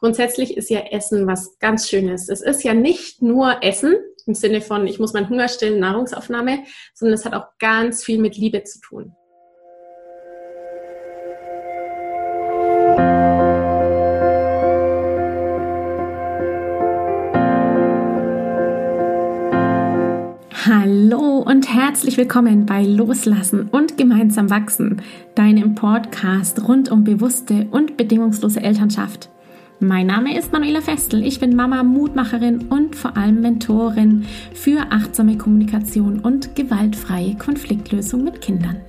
Grundsätzlich ist ja Essen was ganz Schönes. Es ist ja nicht nur Essen im Sinne von, ich muss meinen Hunger stillen, Nahrungsaufnahme, sondern es hat auch ganz viel mit Liebe zu tun. Hallo und herzlich willkommen bei Loslassen und gemeinsam wachsen, deinem Podcast rund um bewusste und bedingungslose Elternschaft. Mein Name ist Manuela Festel. Ich bin Mama, Mutmacherin und vor allem Mentorin für achtsame Kommunikation und gewaltfreie Konfliktlösung mit Kindern.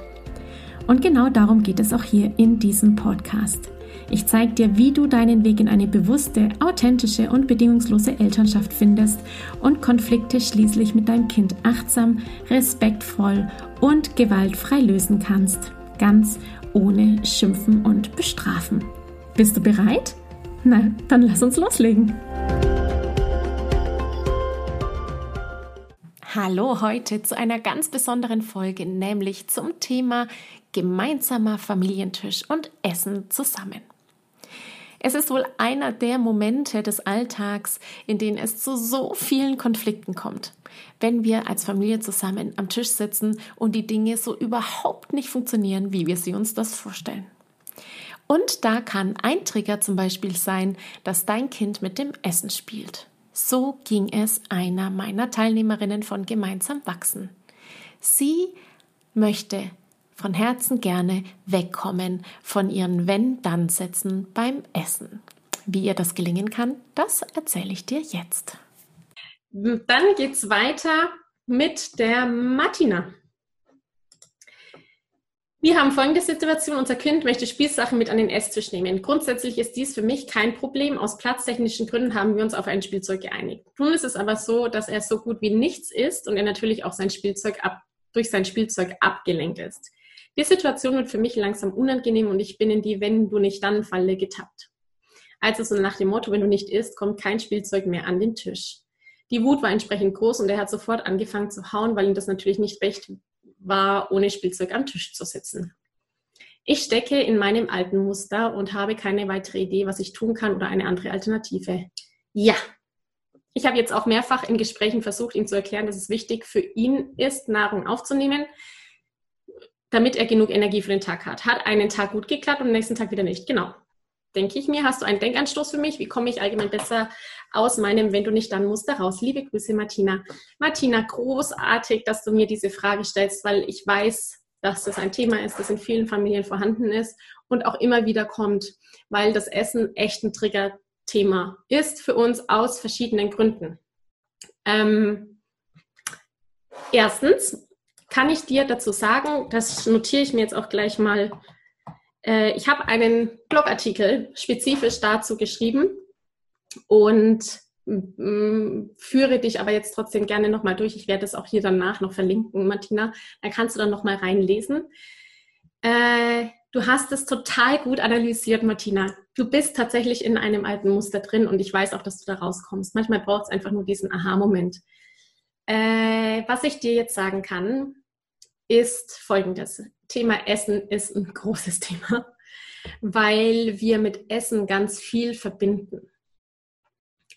Und genau darum geht es auch hier in diesem Podcast. Ich zeige dir, wie du deinen Weg in eine bewusste, authentische und bedingungslose Elternschaft findest und Konflikte schließlich mit deinem Kind achtsam, respektvoll und gewaltfrei lösen kannst. Ganz ohne Schimpfen und Bestrafen. Bist du bereit? Na, dann lass uns loslegen. Hallo heute zu einer ganz besonderen Folge, nämlich zum Thema gemeinsamer Familientisch und Essen zusammen. Es ist wohl einer der Momente des Alltags, in denen es zu so vielen Konflikten kommt. Wenn wir als Familie zusammen am Tisch sitzen und die Dinge so überhaupt nicht funktionieren, wie wir sie uns das vorstellen. Und da kann ein Trigger zum Beispiel sein, dass dein Kind mit dem Essen spielt. So ging es einer meiner Teilnehmerinnen von Gemeinsam wachsen. Sie möchte von Herzen gerne wegkommen von ihren Wenn-Dann-Sätzen beim Essen. Wie ihr das gelingen kann, das erzähle ich dir jetzt. Dann geht's weiter mit der Martina. Wir haben folgende Situation. Unser Kind möchte Spielsachen mit an den Esstisch nehmen. Grundsätzlich ist dies für mich kein Problem. Aus platztechnischen Gründen haben wir uns auf ein Spielzeug geeinigt. Nun ist es aber so, dass er so gut wie nichts isst und er natürlich auch sein Spielzeug ab, durch sein Spielzeug abgelenkt ist. Die Situation wird für mich langsam unangenehm und ich bin in die Wenn du nicht dann Falle getappt. Also so nach dem Motto, wenn du nicht isst, kommt kein Spielzeug mehr an den Tisch. Die Wut war entsprechend groß und er hat sofort angefangen zu hauen, weil ihm das natürlich nicht recht war, ohne Spielzeug am Tisch zu sitzen. Ich stecke in meinem alten Muster und habe keine weitere Idee, was ich tun kann oder eine andere Alternative. Ja. Ich habe jetzt auch mehrfach in Gesprächen versucht, ihm zu erklären, dass es wichtig für ihn ist, Nahrung aufzunehmen, damit er genug Energie für den Tag hat. Hat einen Tag gut geklappt und am nächsten Tag wieder nicht. Genau. Denke ich mir, hast du einen Denkanstoß für mich? Wie komme ich allgemein besser aus meinem Wenn du nicht dann Muster raus. Liebe Grüße, Martina. Martina, großartig, dass du mir diese Frage stellst, weil ich weiß, dass das ein Thema ist, das in vielen Familien vorhanden ist und auch immer wieder kommt, weil das Essen echt ein Triggerthema ist für uns aus verschiedenen Gründen. Ähm, erstens kann ich dir dazu sagen, das notiere ich mir jetzt auch gleich mal, äh, ich habe einen Blogartikel spezifisch dazu geschrieben und mm, führe dich aber jetzt trotzdem gerne nochmal durch. Ich werde es auch hier danach noch verlinken, Martina. Dann kannst du dann nochmal reinlesen. Äh, du hast es total gut analysiert, Martina. Du bist tatsächlich in einem alten Muster drin und ich weiß auch, dass du da rauskommst. Manchmal braucht es einfach nur diesen Aha-Moment. Äh, was ich dir jetzt sagen kann, ist folgendes. Thema Essen ist ein großes Thema, weil wir mit Essen ganz viel verbinden.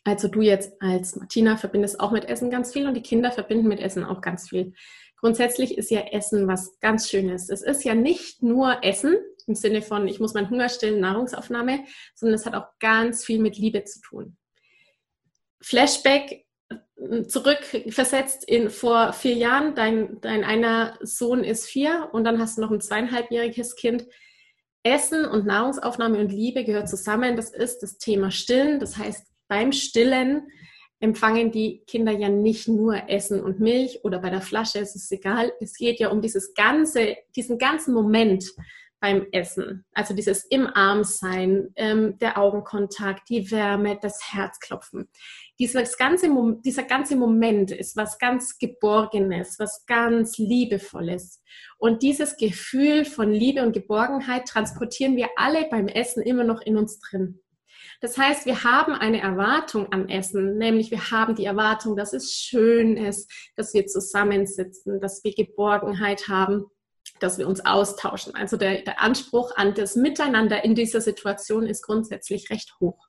Also du jetzt als Martina verbindest auch mit Essen ganz viel und die Kinder verbinden mit Essen auch ganz viel. Grundsätzlich ist ja Essen was ganz Schönes. Es ist ja nicht nur Essen im Sinne von, ich muss meinen Hunger stillen, Nahrungsaufnahme, sondern es hat auch ganz viel mit Liebe zu tun. Flashback zurückversetzt in vor vier Jahren, dein, dein einer Sohn ist vier und dann hast du noch ein zweieinhalbjähriges Kind. Essen und Nahrungsaufnahme und Liebe gehört zusammen. Das ist das Thema Stillen. Das heißt, beim Stillen empfangen die Kinder ja nicht nur Essen und Milch oder bei der Flasche, es ist egal. Es geht ja um dieses ganze, diesen ganzen Moment beim Essen. Also dieses im Arm sein, ähm, der Augenkontakt, die Wärme, das Herzklopfen. Dieses ganze, dieser ganze Moment ist was ganz Geborgenes, was ganz Liebevolles. Und dieses Gefühl von Liebe und Geborgenheit transportieren wir alle beim Essen immer noch in uns drin. Das heißt, wir haben eine Erwartung am Essen, nämlich wir haben die Erwartung, dass es schön ist, dass wir zusammensitzen, dass wir Geborgenheit haben, dass wir uns austauschen. Also der, der Anspruch an das Miteinander in dieser Situation ist grundsätzlich recht hoch.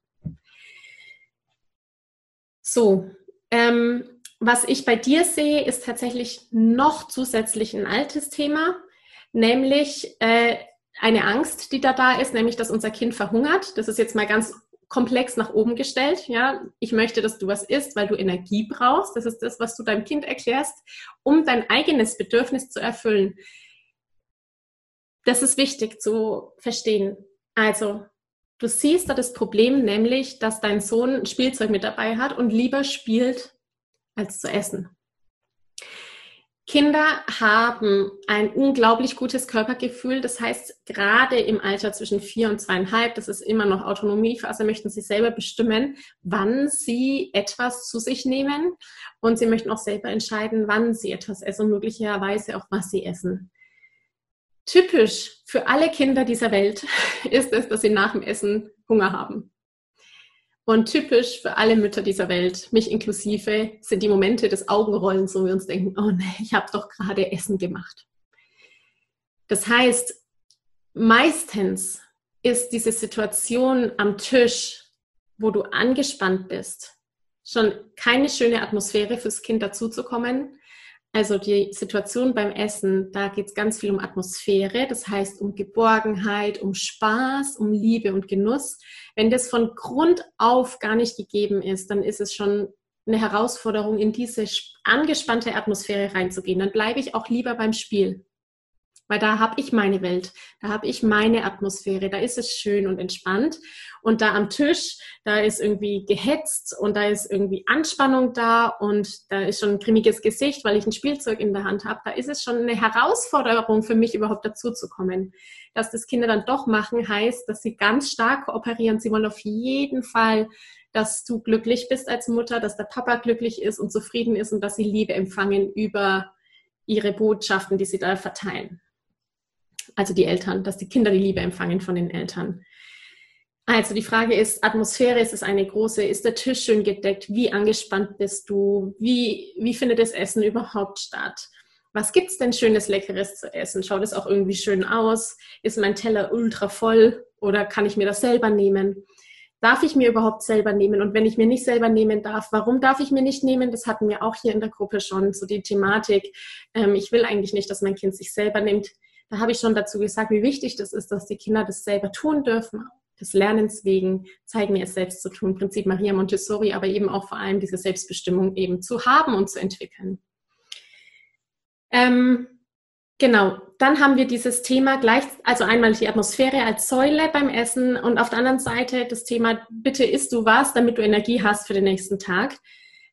So, ähm, was ich bei dir sehe, ist tatsächlich noch zusätzlich ein altes Thema, nämlich äh, eine Angst, die da da ist, nämlich dass unser Kind verhungert. Das ist jetzt mal ganz komplex nach oben gestellt. Ja, ich möchte, dass du was isst, weil du Energie brauchst. Das ist das, was du deinem Kind erklärst, um dein eigenes Bedürfnis zu erfüllen. Das ist wichtig zu verstehen. Also, du siehst da das Problem, nämlich, dass dein Sohn ein Spielzeug mit dabei hat und lieber spielt, als zu essen. Kinder haben ein unglaublich gutes Körpergefühl. Das heißt, gerade im Alter zwischen vier und zweieinhalb, das ist immer noch Autonomiephase, möchten sie selber bestimmen, wann sie etwas zu sich nehmen. Und sie möchten auch selber entscheiden, wann sie etwas essen und möglicherweise auch was sie essen. Typisch für alle Kinder dieser Welt ist es, dass sie nach dem Essen Hunger haben. Und typisch für alle Mütter dieser Welt, mich inklusive, sind die Momente des Augenrollens, wo wir uns denken, oh nee, ich habe doch gerade Essen gemacht. Das heißt, meistens ist diese Situation am Tisch, wo du angespannt bist, schon keine schöne Atmosphäre fürs Kind dazuzukommen, also die Situation beim Essen, da geht es ganz viel um Atmosphäre, das heißt um Geborgenheit, um Spaß, um Liebe und Genuss. Wenn das von Grund auf gar nicht gegeben ist, dann ist es schon eine Herausforderung, in diese angespannte Atmosphäre reinzugehen. Dann bleibe ich auch lieber beim Spiel weil da habe ich meine Welt, da habe ich meine Atmosphäre, da ist es schön und entspannt. Und da am Tisch, da ist irgendwie gehetzt und da ist irgendwie Anspannung da und da ist schon ein grimmiges Gesicht, weil ich ein Spielzeug in der Hand habe. Da ist es schon eine Herausforderung für mich überhaupt dazu zu kommen. Dass das Kinder dann doch machen, heißt, dass sie ganz stark kooperieren. Sie wollen auf jeden Fall dass du glücklich bist als Mutter, dass der Papa glücklich ist und zufrieden ist und dass sie Liebe empfangen über ihre Botschaften, die sie da verteilen also die Eltern, dass die Kinder die Liebe empfangen von den Eltern. Also die Frage ist, Atmosphäre ist es eine große, ist der Tisch schön gedeckt, wie angespannt bist du, wie, wie findet das Essen überhaupt statt? Was gibt es denn Schönes, Leckeres zu essen? Schaut es auch irgendwie schön aus? Ist mein Teller ultra voll oder kann ich mir das selber nehmen? Darf ich mir überhaupt selber nehmen? Und wenn ich mir nicht selber nehmen darf, warum darf ich mir nicht nehmen? Das hatten wir auch hier in der Gruppe schon, so die Thematik. Ähm, ich will eigentlich nicht, dass mein Kind sich selber nimmt da habe ich schon dazu gesagt, wie wichtig das ist, dass die Kinder das selber tun dürfen, des Lernens wegen, zeigen mir es selbst zu tun, Prinzip Maria Montessori, aber eben auch vor allem diese Selbstbestimmung eben zu haben und zu entwickeln. Ähm, genau, dann haben wir dieses Thema gleich, also einmal die Atmosphäre als Säule beim Essen und auf der anderen Seite das Thema, bitte isst du was, damit du Energie hast für den nächsten Tag.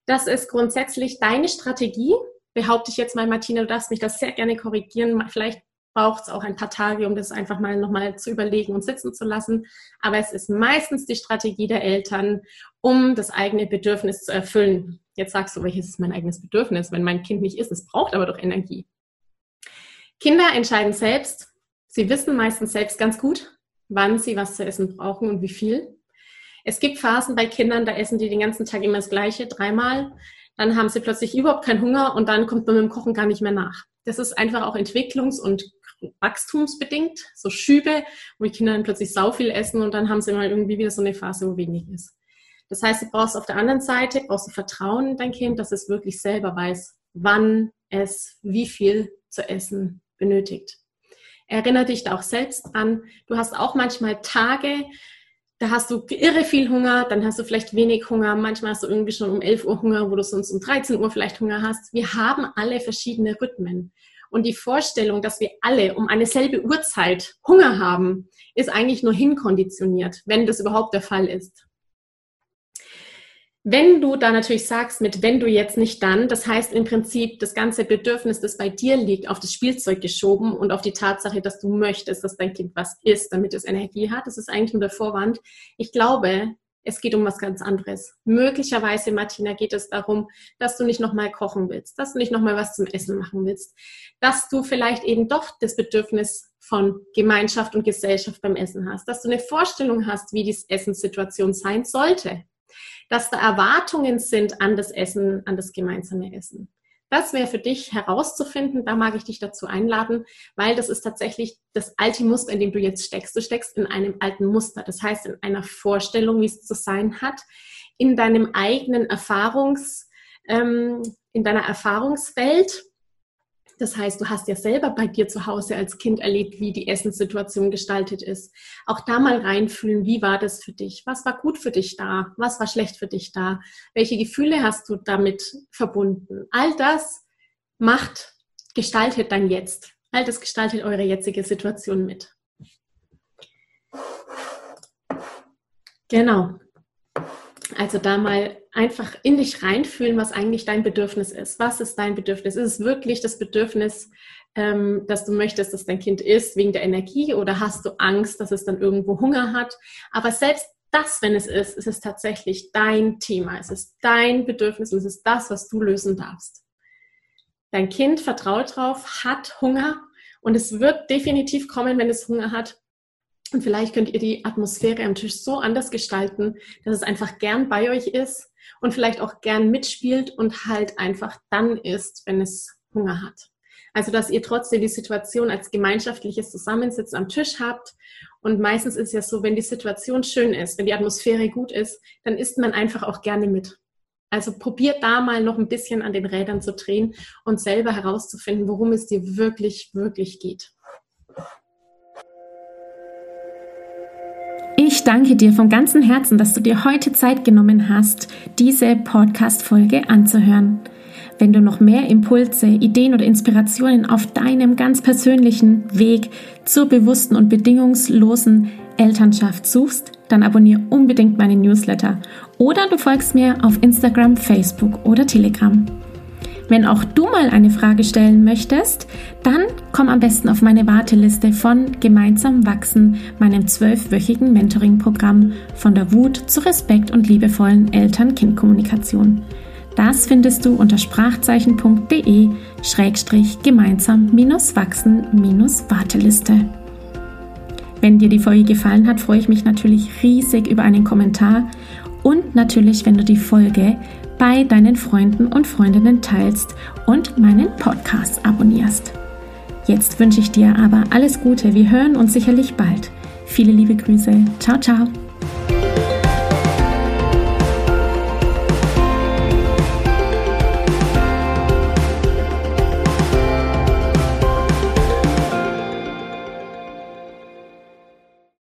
Das ist grundsätzlich deine Strategie, behaupte ich jetzt mal, Martina, du darfst mich das sehr gerne korrigieren. Vielleicht braucht es auch ein paar Tage, um das einfach mal nochmal zu überlegen und sitzen zu lassen. Aber es ist meistens die Strategie der Eltern, um das eigene Bedürfnis zu erfüllen. Jetzt sagst du, welches ist mein eigenes Bedürfnis, wenn mein Kind nicht isst? Es braucht aber doch Energie. Kinder entscheiden selbst. Sie wissen meistens selbst ganz gut, wann sie was zu essen brauchen und wie viel. Es gibt Phasen bei Kindern, da essen die den ganzen Tag immer das Gleiche, dreimal. Dann haben sie plötzlich überhaupt keinen Hunger und dann kommt man mit dem Kochen gar nicht mehr nach. Das ist einfach auch entwicklungs- und wachstumsbedingt, so Schübe, wo die Kinder dann plötzlich sau viel essen und dann haben sie mal irgendwie wieder so eine Phase, wo wenig ist. Das heißt, du brauchst auf der anderen Seite, brauchst du Vertrauen in dein Kind, dass es wirklich selber weiß, wann es wie viel zu essen benötigt. Erinnere dich da auch selbst dran. Du hast auch manchmal Tage, da hast du irre viel Hunger, dann hast du vielleicht wenig Hunger, manchmal hast du irgendwie schon um 11 Uhr Hunger, wo du sonst um 13 Uhr vielleicht Hunger hast. Wir haben alle verschiedene Rhythmen. Und die Vorstellung, dass wir alle um eine selbe Uhrzeit Hunger haben, ist eigentlich nur hinkonditioniert, wenn das überhaupt der Fall ist. Wenn du da natürlich sagst, mit wenn du jetzt nicht dann, das heißt im Prinzip das ganze Bedürfnis, das bei dir liegt, auf das Spielzeug geschoben und auf die Tatsache, dass du möchtest, dass dein Kind was isst, damit es Energie hat, das ist eigentlich nur der Vorwand. Ich glaube, es geht um was ganz anderes. Möglicherweise, Martina, geht es darum, dass du nicht nochmal kochen willst, dass du nicht nochmal was zum Essen machen willst, dass du vielleicht eben doch das Bedürfnis von Gemeinschaft und Gesellschaft beim Essen hast, dass du eine Vorstellung hast, wie die Essenssituation sein sollte, dass da Erwartungen sind an das Essen, an das gemeinsame Essen. Das wäre für dich herauszufinden. Da mag ich dich dazu einladen, weil das ist tatsächlich das alte Muster, in dem du jetzt steckst. Du steckst in einem alten Muster. Das heißt, in einer Vorstellung, wie es zu sein hat, in deinem eigenen Erfahrungs, ähm, in deiner Erfahrungswelt. Das heißt, du hast ja selber bei dir zu Hause als Kind erlebt, wie die Essenssituation gestaltet ist. Auch da mal reinfühlen, wie war das für dich? Was war gut für dich da? Was war schlecht für dich da? Welche Gefühle hast du damit verbunden? All das macht, gestaltet dein Jetzt. All das gestaltet eure jetzige Situation mit. Genau. Also da mal einfach in dich reinfühlen, was eigentlich dein Bedürfnis ist. Was ist dein Bedürfnis? Ist es wirklich das Bedürfnis, ähm, dass du möchtest, dass dein Kind isst wegen der Energie oder hast du Angst, dass es dann irgendwo Hunger hat? Aber selbst das, wenn es ist, ist es tatsächlich dein Thema. Es ist dein Bedürfnis und es ist das, was du lösen darfst. Dein Kind vertraut drauf, hat Hunger und es wird definitiv kommen, wenn es Hunger hat. Und vielleicht könnt ihr die Atmosphäre am Tisch so anders gestalten, dass es einfach gern bei euch ist und vielleicht auch gern mitspielt und halt einfach dann isst, wenn es Hunger hat. Also, dass ihr trotzdem die Situation als gemeinschaftliches Zusammensitzen am Tisch habt. Und meistens ist ja so, wenn die Situation schön ist, wenn die Atmosphäre gut ist, dann isst man einfach auch gerne mit. Also probiert da mal noch ein bisschen an den Rädern zu drehen und selber herauszufinden, worum es dir wirklich, wirklich geht. Ich danke dir von ganzem Herzen, dass du dir heute Zeit genommen hast, diese Podcast-Folge anzuhören. Wenn du noch mehr Impulse, Ideen oder Inspirationen auf deinem ganz persönlichen Weg zur bewussten und bedingungslosen Elternschaft suchst, dann abonniere unbedingt meinen Newsletter oder du folgst mir auf Instagram, Facebook oder Telegram. Wenn auch du mal eine Frage stellen möchtest, dann komm am besten auf meine Warteliste von Gemeinsam wachsen, meinem zwölfwöchigen Mentoring-Programm von der Wut zu Respekt und liebevollen Eltern-Kind-Kommunikation. Das findest du unter sprachzeichen.de gemeinsam-wachsen-warteliste. Wenn dir die Folge gefallen hat, freue ich mich natürlich riesig über einen Kommentar und natürlich, wenn du die Folge bei deinen Freunden und Freundinnen teilst und meinen Podcast abonnierst. Jetzt wünsche ich dir aber alles Gute. Wir hören uns sicherlich bald. Viele liebe Grüße. Ciao, ciao.